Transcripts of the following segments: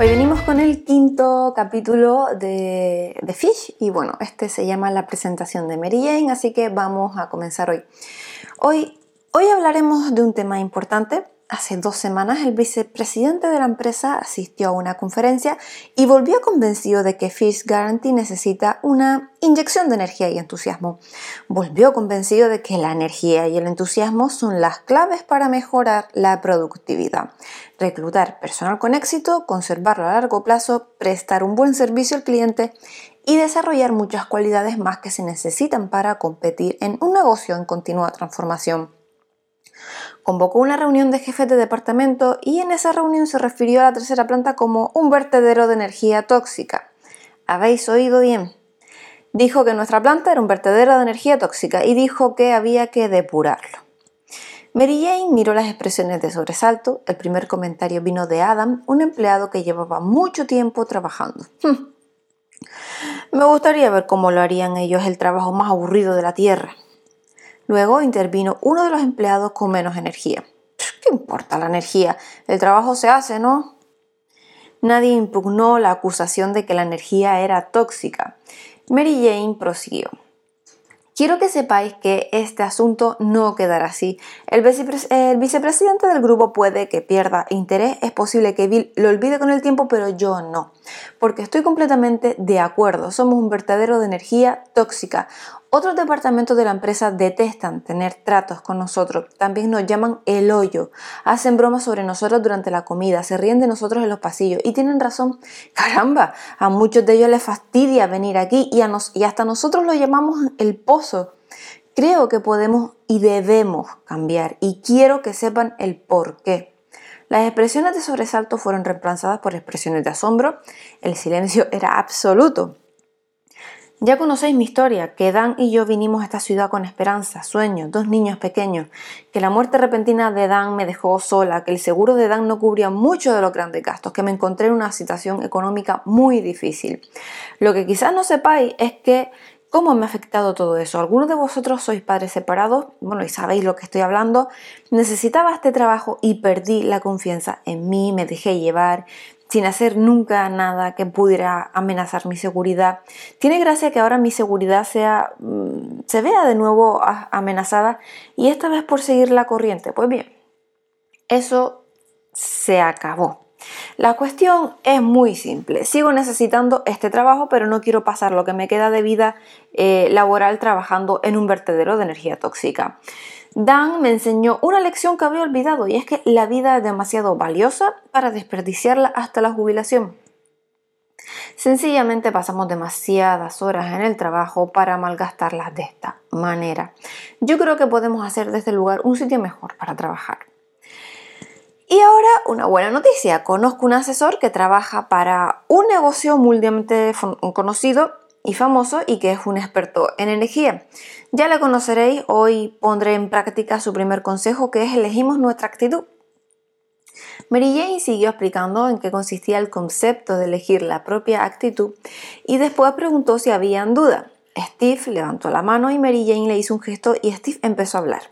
Hoy venimos con el quinto capítulo de, Fish y bueno, este se llama la presentación de Mary Jane, así que vamos a comenzar hoy. Hoy, hoy hablaremos de un tema importante Hace dos semanas el vicepresidente de la empresa asistió a una conferencia y volvió convencido de que Fish Guarantee necesita una inyección de energía y entusiasmo. Volvió convencido de que la energía y el entusiasmo son las claves para mejorar la productividad, reclutar personal con éxito, conservarlo a largo plazo, prestar un buen servicio al cliente y desarrollar muchas cualidades más que se necesitan para competir en un negocio en continua transformación convocó una reunión de jefes de departamento y en esa reunión se refirió a la tercera planta como un vertedero de energía tóxica. ¿Habéis oído bien? Dijo que nuestra planta era un vertedero de energía tóxica y dijo que había que depurarlo. Mary Jane miró las expresiones de sobresalto. El primer comentario vino de Adam, un empleado que llevaba mucho tiempo trabajando. Hmm. Me gustaría ver cómo lo harían ellos el trabajo más aburrido de la Tierra. Luego intervino uno de los empleados con menos energía. ¿Qué importa la energía? El trabajo se hace, ¿no? Nadie impugnó la acusación de que la energía era tóxica. Mary Jane prosiguió. Quiero que sepáis que este asunto no quedará así. El, vicepresidente del grupo puede que pierda interés, es posible que Bill lo olvide con el tiempo, pero yo no. Porque estoy completamente de acuerdo. Somos un vertedero de energía tóxica. Otros departamentos de la empresa detestan tener tratos con nosotros. También nos llaman el hoyo. Hacen bromas sobre nosotros durante la comida. Se ríen de nosotros en los pasillos. Y tienen razón. Caramba, a muchos de ellos les fastidia venir aquí y, a y hasta nosotros lo llamamos el pozo. Creo que podemos y debemos cambiar. Y quiero que sepan el por qué. Las expresiones de sobresalto fueron reemplazadas por expresiones de asombro. El silencio era absoluto. Ya conocéis mi historia, que Dan y yo vinimos a esta ciudad con esperanza, sueños, dos niños pequeños, que la muerte repentina de Dan me dejó sola, que el seguro de Dan no cubría mucho de los grandes gastos, que me encontré en una situación económica muy difícil. Lo que quizás no sepáis es que ¿Cómo me ha afectado todo eso? Algunos de vosotros sois padres separados, bueno, y sabéis lo que estoy hablando. Necesitaba este trabajo y perdí la confianza en mí, me dejé llevar, sin hacer nunca nada que pudiera amenazar mi seguridad. Tiene gracia que ahora mi seguridad sea, mm, se vea de nuevo amenazada y esta vez por seguir la corriente. Pues bien, eso se acabó. La cuestión es muy simple. Sigo necesitando este trabajo, pero no quiero pasar lo que me queda de vida eh, laboral trabajando en un vertedero de energía tóxica. Dan me enseñó una lección que había olvidado y es que la vida es demasiado valiosa para desperdiciarla hasta la jubilación. Sencillamente pasamos demasiadas horas en el trabajo para malgastarlas de esta manera. Yo creo que podemos hacer de este lugar un sitio mejor para trabajar. Y ahora una buena noticia. Conozco un asesor que trabaja para un negocio mundialmente conocido y famoso y que es un experto en energía. Ya le conoceréis, hoy pondré en práctica su primer consejo que es elegimos nuestra actitud. Mary Jane siguió explicando en qué consistía el concepto de elegir la propia actitud y después preguntó si habían duda. Steve levantó la mano y Mary Jane le hizo un gesto y Steve empezó a hablar.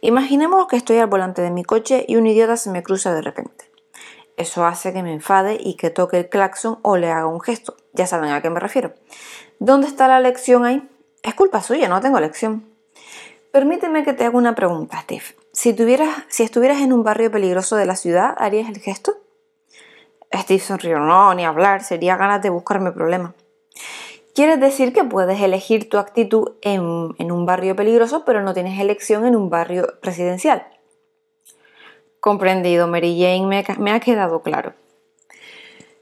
Imaginemos que estoy al volante de mi coche y un idiota se me cruza de repente. Eso hace que me enfade y que toque el claxon o le haga un gesto. Ya saben a qué me refiero. ¿Dónde está la lección ahí? Es culpa suya, no tengo lección. Permíteme que te haga una pregunta, Steve. Si, si estuvieras en un barrio peligroso de la ciudad, ¿harías el gesto? Steve sonrió. No, ni hablar, sería ganas de buscarme problemas. Quieres decir que puedes elegir tu actitud en, un barrio peligroso, pero no tienes elección en un barrio presidencial. Comprendido, Mary Jane, me, ha quedado claro.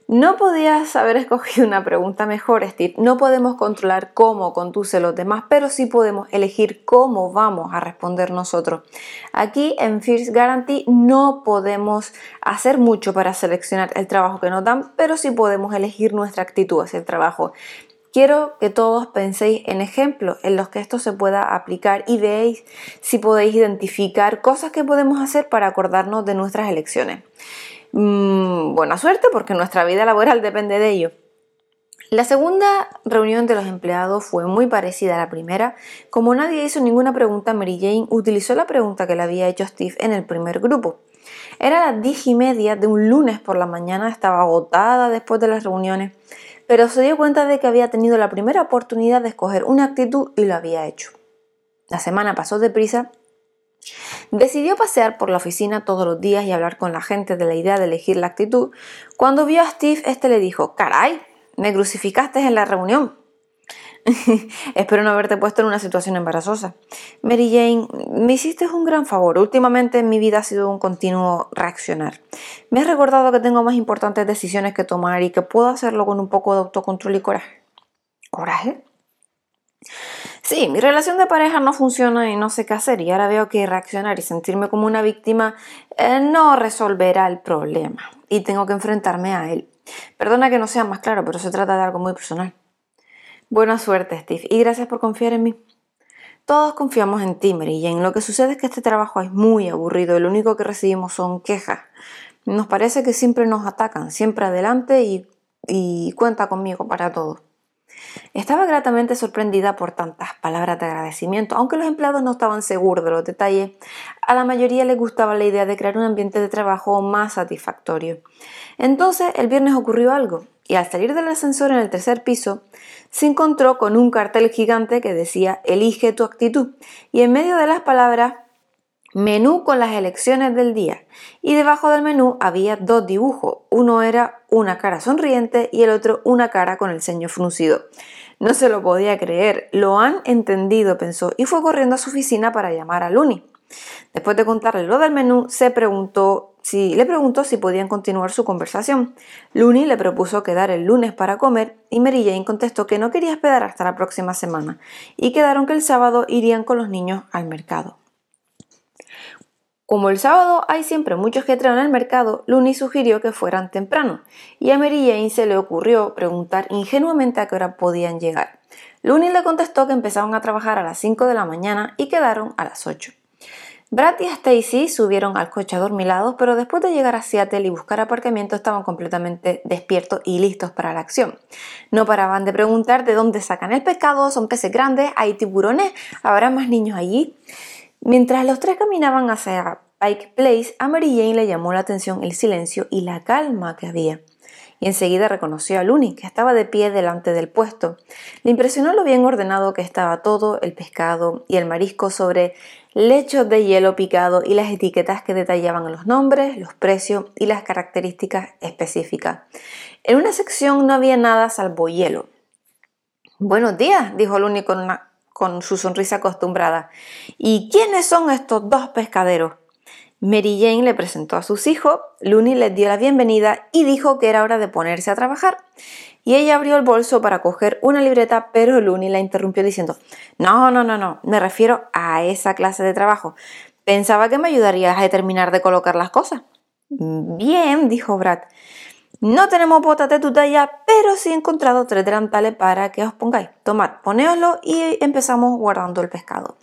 No podías haber escogido una pregunta mejor, Steve. No podemos controlar cómo conducen los demás, pero sí podemos elegir cómo vamos a responder nosotros. Aquí en First Guarantee no podemos hacer mucho para seleccionar el trabajo que nos dan, pero sí podemos elegir nuestra actitud hacia el trabajo. Quiero que todos penséis en ejemplos en los que esto se pueda aplicar y veáis si podéis identificar cosas que podemos hacer para acordarnos de nuestras elecciones. Mm, buena suerte porque nuestra vida laboral depende de ello. La segunda reunión de los empleados fue muy parecida a la primera. Como nadie hizo ninguna pregunta, Mary Jane utilizó la pregunta que le había hecho Steve en el primer grupo. Era las diez y media de un lunes por la mañana, estaba agotada después de las reuniones, pero se dio cuenta de que había tenido la primera oportunidad de escoger una actitud y lo había hecho. La semana pasó deprisa. Decidió pasear por la oficina todos los días y hablar con la gente de la idea de elegir la actitud. Cuando vio a Steve, este le dijo, caray, me crucificaste en la reunión. Espero no haberte puesto en una situación embarazosa. Mary Jane, me hiciste un gran favor. Últimamente en mi vida ha sido un continuo reaccionar. Me has recordado que tengo más importantes decisiones que tomar y que puedo hacerlo con un poco de autocontrol y coraje. ¿Coraje? Sí, mi relación de pareja no funciona y no sé qué hacer y ahora veo que reaccionar y sentirme como una víctima eh, no resolverá el problema y tengo que enfrentarme a él. Perdona que no sea más claro, pero se trata de algo muy personal. Buena suerte, Steve, y gracias por confiar en mí. Todos confiamos en ti, Mary Jane. Lo que sucede es que este trabajo es muy aburrido y lo único que recibimos son quejas. Nos parece que siempre nos atacan, siempre adelante y, y cuenta conmigo para todo. Estaba gratamente sorprendida por tantas palabras de agradecimiento, aunque los empleados no estaban seguros de los detalles. A la mayoría les gustaba la idea de crear un ambiente de trabajo más satisfactorio. Entonces, el viernes ocurrió algo, y al salir del ascensor en el tercer piso, se encontró con un cartel gigante que decía Elige tu actitud y en medio de las palabras menú con las elecciones del día y debajo del menú había dos dibujos, uno era una cara sonriente y el otro una cara con el ceño fruncido. No se lo podía creer, lo han entendido, pensó, y fue corriendo a su oficina para llamar a Luni. Después de contarle lo del menú, se preguntó si, le preguntó si podían continuar su conversación. Looney le propuso quedar el lunes para comer y Mary Jane contestó que no quería esperar hasta la próxima semana y quedaron que el sábado irían con los niños al mercado. Como el sábado hay siempre muchos que traen al mercado, Looney sugirió que fueran temprano y a Mary Jane se le ocurrió preguntar ingenuamente a qué hora podían llegar. Looney le contestó que empezaban a trabajar a las 5 de la mañana y quedaron a las 8. Brad y Stacy subieron al coche adormilados, pero después de llegar a Seattle y buscar aparcamiento estaban completamente despiertos y listos para la acción. No paraban de preguntar de dónde sacan el pescado, son peces grandes, hay tiburones, habrá más niños allí. Mientras los tres caminaban hacia Pike Place, a Mary Jane le llamó la atención el silencio y la calma que había y enseguida reconoció a Luni, que estaba de pie delante del puesto. Le impresionó lo bien ordenado que estaba todo el pescado y el marisco sobre lechos de hielo picado y las etiquetas que detallaban los nombres, los precios y las características específicas. En una sección no había nada salvo hielo. Buenos días, dijo Luni con, con su sonrisa acostumbrada. ¿Y quiénes son estos dos pescaderos? Mary Jane le presentó a sus hijos, Looney les dio la bienvenida y dijo que era hora de ponerse a trabajar. Y ella abrió el bolso para coger una libreta, pero Looney la interrumpió diciendo, no, no, no, no, me refiero a esa clase de trabajo. Pensaba que me ayudarías a terminar de colocar las cosas. Bien, dijo Brad. No tenemos botas de tu talla, pero sí he encontrado tres delantales para que os pongáis. Tomad, ponéoslo y empezamos guardando el pescado.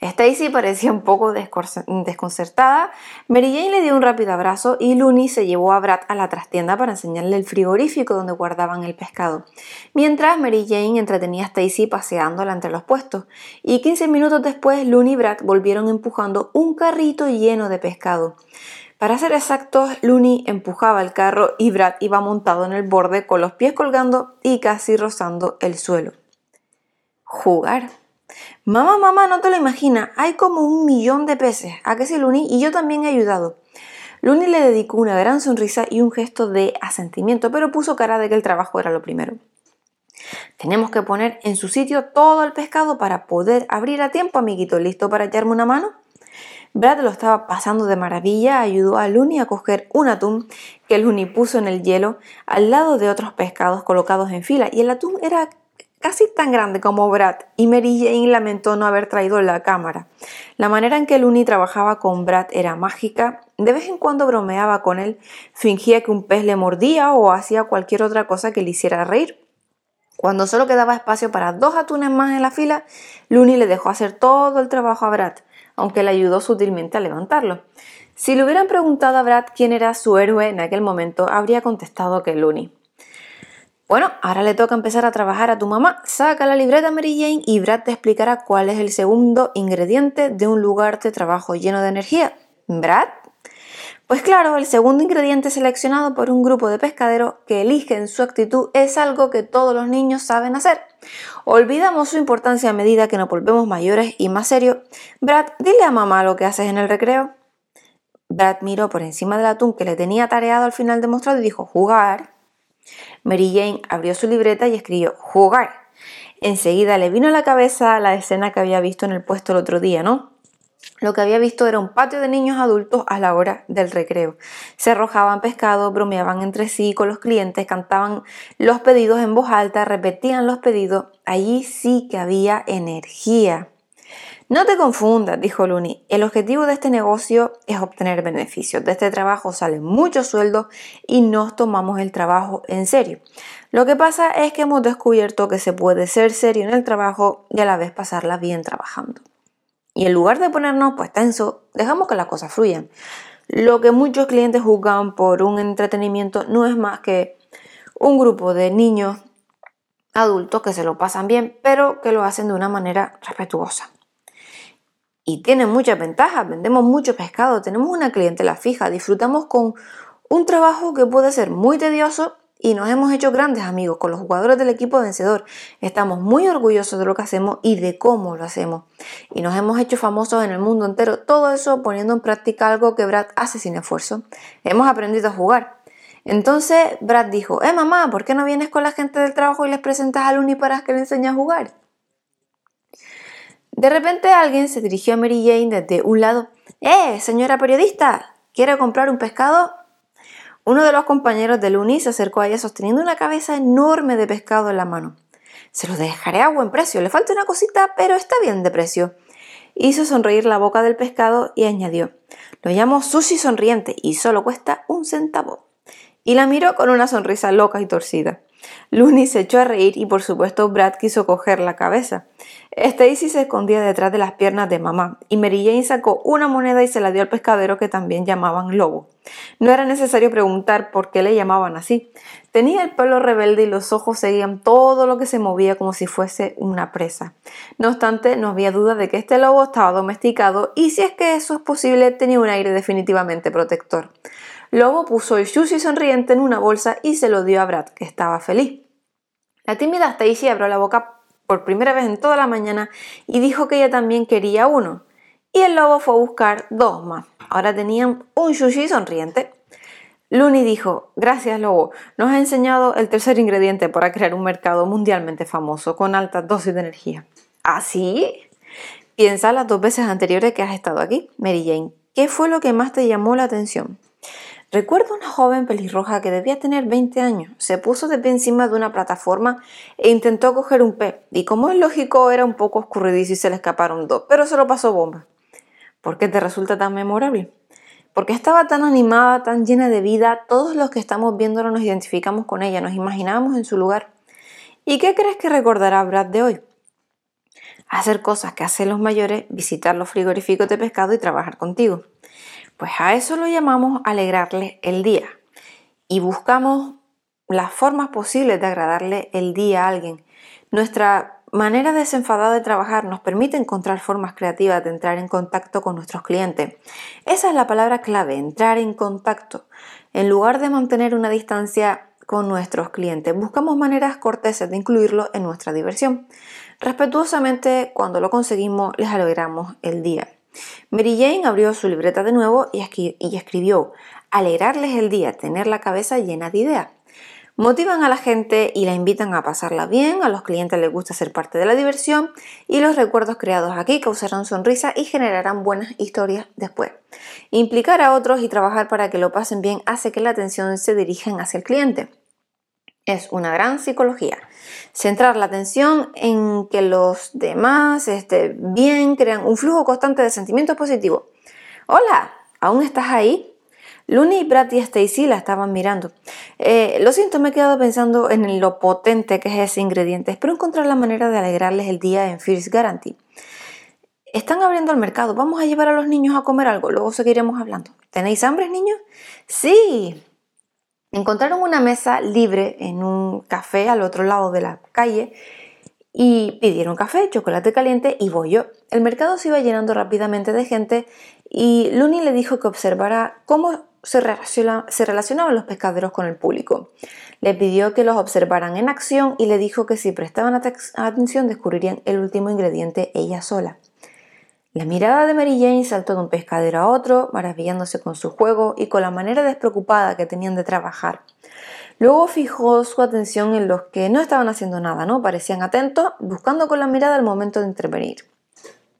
Stacy parecía un poco desconcertada. Mary Jane le dio un rápido abrazo y Looney se llevó a Brad a la trastienda para enseñarle el frigorífico donde guardaban el pescado. Mientras Mary Jane entretenía a Stacy paseándola entre los puestos. Y 15 minutos después, Looney y Brad volvieron empujando un carrito lleno de pescado. Para ser exactos, Looney empujaba el carro y Brad iba montado en el borde con los pies colgando y casi rozando el suelo. Jugar. Mamá, mamá, no te lo imaginas, hay como un millón de peces. ¿A qué sí, Luni? Y yo también he ayudado. Luni le dedicó una gran sonrisa y un gesto de asentimiento, pero puso cara de que el trabajo era lo primero. Tenemos que poner en su sitio todo el pescado para poder abrir a tiempo, amiguito. ¿Listo para echarme una mano? Brad lo estaba pasando de maravilla, ayudó a Luni a coger un atún que Luni puso en el hielo al lado de otros pescados colocados en fila y el atún era casi tan grande como Brad, y Mary Jane lamentó no haber traído la cámara. La manera en que Looney trabajaba con Brad era mágica, de vez en cuando bromeaba con él, fingía que un pez le mordía o hacía cualquier otra cosa que le hiciera reír. Cuando solo quedaba espacio para dos atunes más en la fila, Looney le dejó hacer todo el trabajo a Brad, aunque le ayudó sutilmente a levantarlo. Si le hubieran preguntado a Brad quién era su héroe en aquel momento, habría contestado que Looney. Bueno, ahora le toca empezar a trabajar a tu mamá. Saca la libreta Mary Jane y Brad te explicará cuál es el segundo ingrediente de un lugar de trabajo lleno de energía. Brad, Pues claro, el segundo ingrediente seleccionado por un grupo de pescaderos que eligen su actitud es algo que todos los niños saben hacer. Olvidamos su importancia a medida que nos volvemos mayores y más serios. Brad, dile a mamá lo que haces en el recreo. Brad miró por encima del atún que le tenía tareado al final demostrado y dijo jugar. Mary Jane abrió su libreta y escribió jugar. Enseguida le vino a la cabeza la escena que había visto en el puesto el otro día, ¿no? Lo que había visto era un patio de niños adultos a la hora del recreo. Se arrojaban pescado, bromeaban entre sí con los clientes, cantaban los pedidos en voz alta, repetían los pedidos. Allí sí que había energía. No te confundas, dijo Luni. El objetivo de este negocio es obtener beneficios. De este trabajo salen muchos sueldos y nos tomamos el trabajo en serio. Lo que pasa es que hemos descubierto que se puede ser serio en el trabajo y a la vez pasarla bien trabajando. Y en lugar de ponernos pues tenso, dejamos que las cosas fluyan. Lo que muchos clientes juzgan por un entretenimiento no es más que un grupo de niños adultos que se lo pasan bien, pero que lo hacen de una manera respetuosa. Y tienen muchas ventajas, vendemos mucho pescado, tenemos una clientela fija, disfrutamos con un trabajo que puede ser muy tedioso y nos hemos hecho grandes amigos con los jugadores del equipo vencedor. Estamos muy orgullosos de lo que hacemos y de cómo lo hacemos. Y nos hemos hecho famosos en el mundo entero. Todo eso poniendo en práctica algo que Brad hace sin esfuerzo. Hemos aprendido a jugar. Entonces Brad dijo, eh mamá, ¿por qué no vienes con la gente del trabajo y les presentas al Uni para que le enseñe a jugar? De repente alguien se dirigió a Mary Jane desde un lado. ¡Eh, señora periodista! ¿Quiere comprar un pescado? Uno de los compañeros de Luni se acercó a ella sosteniendo una cabeza enorme de pescado en la mano. Se lo dejaré a buen precio, le falta una cosita, pero está bien de precio. Hizo sonreír la boca del pescado y añadió, lo llamo sushi sonriente y solo cuesta un centavo. Y la miró con una sonrisa loca y torcida. Looney se echó a reír y por supuesto Brad quiso coger la cabeza. Stacy se escondía detrás de las piernas de mamá y Mary Jane sacó una moneda y se la dio al pescadero que también llamaban Lobo. No era necesario preguntar por qué le llamaban así. Tenía el pelo rebelde y los ojos seguían todo lo que se movía como si fuese una presa. No obstante, no había duda de que este lobo estaba domesticado y si es que eso es posible, tenía un aire definitivamente protector. Lobo puso el sushi sonriente en una bolsa y se lo dio a Brad, que estaba feliz. La tímida Stacy abrió la boca por primera vez en toda la mañana y dijo que ella también quería uno. Y el lobo fue a buscar dos más. Ahora tenían un sushi sonriente. Looney dijo, gracias lobo, nos ha enseñado el tercer ingrediente para crear un mercado mundialmente famoso con altas dosis de energía. ¿Ah, sí? Piensa las dos veces anteriores que has estado aquí, Mary Jane. ¿Qué fue lo que más te llamó la atención? Recuerdo una joven pelirroja que debía tener 20 años. Se puso de pie encima de una plataforma e intentó coger un pez. Y como es lógico, era un poco escurridizo y se le escaparon dos, pero se lo pasó bomba. ¿Por qué te resulta tan memorable? Porque estaba tan animada, tan llena de vida, todos los que estamos viéndolo nos identificamos con ella, nos imaginábamos en su lugar. ¿Y qué crees que recordará Brad de hoy? Hacer cosas que hacen los mayores, visitar los frigoríficos de pescado y trabajar contigo. Pues a eso lo llamamos alegrarle el día. Y buscamos las formas posibles de agradarle el día a alguien. Nuestra manera desenfadada de trabajar nos permite encontrar formas creativas de entrar en contacto con nuestros clientes. Esa es la palabra clave, entrar en contacto. En lugar de mantener una distancia con nuestros clientes, buscamos maneras corteses de incluirlo en nuestra diversión. Respetuosamente, cuando lo conseguimos, les alegramos el día. Mary Jane abrió su libreta de nuevo y, escribió, alegrarles el día, tener la cabeza llena de ideas. Motivan a la gente y la invitan a pasarla bien, a los clientes les gusta ser parte de la diversión y los recuerdos creados aquí causarán sonrisa y generarán buenas historias después. Implicar a otros y trabajar para que lo pasen bien hace que la atención se dirija hacia el cliente. Es una gran psicología. Centrar la atención en que los demás estén bien, crean un flujo constante de sentimientos positivos. Hola, ¿aún estás ahí? Looney, Brad y Stacy la estaban mirando. Eh, lo siento, me he quedado pensando en lo potente que es ese ingrediente. Espero encontrar la manera de alegrarles el día en First Guarantee. Están abriendo el mercado. Vamos a llevar a los niños a comer algo. Luego seguiremos hablando. ¿Tenéis hambre, niños? Sí, Encontraron una mesa libre en un café al otro lado de la calle y pidieron café, chocolate caliente y bollo. El mercado se iba llenando rápidamente de gente y Looney le dijo que observara cómo se, relacionaban los pescaderos con el público. Le pidió que los observaran en acción y le dijo que si prestaban atención descubrirían el último ingrediente ella sola. La mirada de Mary Jane saltó de un pescadero a otro, maravillándose con su juego y con la manera despreocupada que tenían de trabajar. Luego fijó su atención en los que no estaban haciendo nada, ¿no? Parecían atentos, buscando con la mirada el momento de intervenir.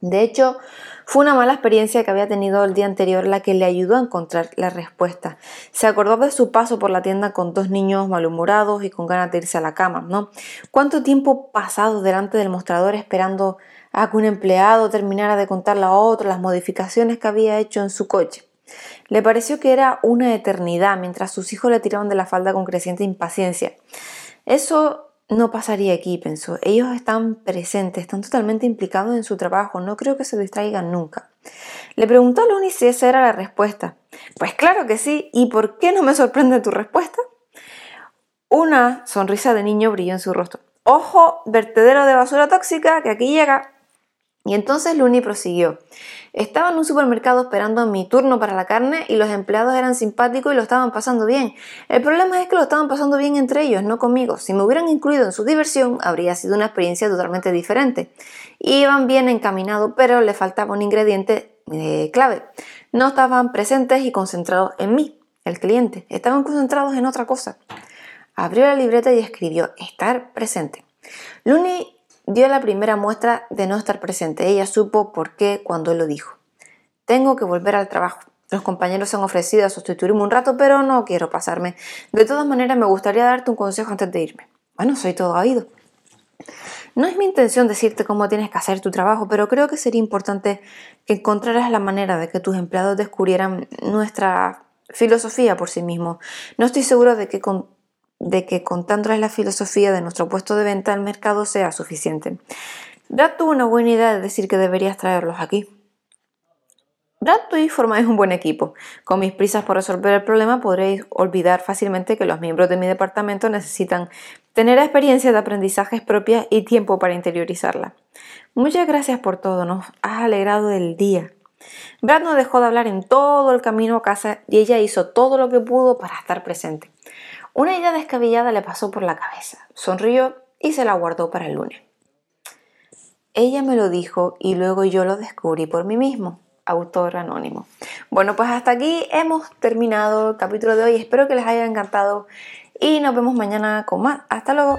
De hecho, fue una mala experiencia que había tenido el día anterior la que le ayudó a encontrar la respuesta. Se acordó de su paso por la tienda con dos niños malhumorados y con ganas de irse a la cama, ¿no? ¿Cuánto tiempo pasado delante del mostrador esperando a que un empleado terminara de contarle a otro las modificaciones que había hecho en su coche? Le pareció que era una eternidad mientras sus hijos le tiraban de la falda con creciente impaciencia. Eso no pasaría aquí, pensó. Ellos están presentes, están totalmente implicados en su trabajo, no creo que se distraigan nunca. Le preguntó a Luni si esa era la respuesta. Pues claro que sí, ¿y por qué no me sorprende tu respuesta? Una sonrisa de niño brilló en su rostro. Ojo, vertedero de basura tóxica, que aquí llega. Y entonces Luni prosiguió. Estaba en un supermercado esperando mi turno para la carne y los empleados eran simpáticos y lo estaban pasando bien. El problema es que lo estaban pasando bien entre ellos, no conmigo. Si me hubieran incluido en su diversión, habría sido una experiencia totalmente diferente. Iban bien encaminados, pero le faltaba un ingrediente eh, clave. No estaban presentes y concentrados en mí, el cliente. Estaban concentrados en otra cosa. Abrió la libreta y escribió estar presente. Luni dio la primera muestra de no estar presente. Ella supo por qué cuando lo dijo. Tengo que volver al trabajo. Los compañeros se han ofrecido a sustituirme un rato, pero no quiero pasarme. De todas maneras, me gustaría darte un consejo antes de irme. Bueno, soy todo oído. No es mi intención decirte cómo tienes que hacer tu trabajo, pero creo que sería importante que encontraras la manera de que tus empleados descubrieran nuestra filosofía por sí mismos. No estoy seguro de que con de que contándoles la filosofía de nuestro puesto de venta al mercado sea suficiente. Brad tuvo una buena idea de decir que deberías traerlos aquí. Brad, tú y formáis un buen equipo. Con mis prisas por resolver el problema podréis olvidar fácilmente que los miembros de mi departamento necesitan tener experiencia de aprendizajes propias y tiempo para interiorizarla. Muchas gracias por todo, nos has alegrado el día. Brad no dejó de hablar en todo el camino a casa y ella hizo todo lo que pudo para estar presente. Una idea descabellada le pasó por la cabeza, sonrió y se la guardó para el lunes. Ella me lo dijo y luego yo lo descubrí por mí mismo. Autor anónimo. Bueno, pues hasta aquí hemos terminado el capítulo de hoy. Espero que les haya encantado y nos vemos mañana con más. Hasta luego.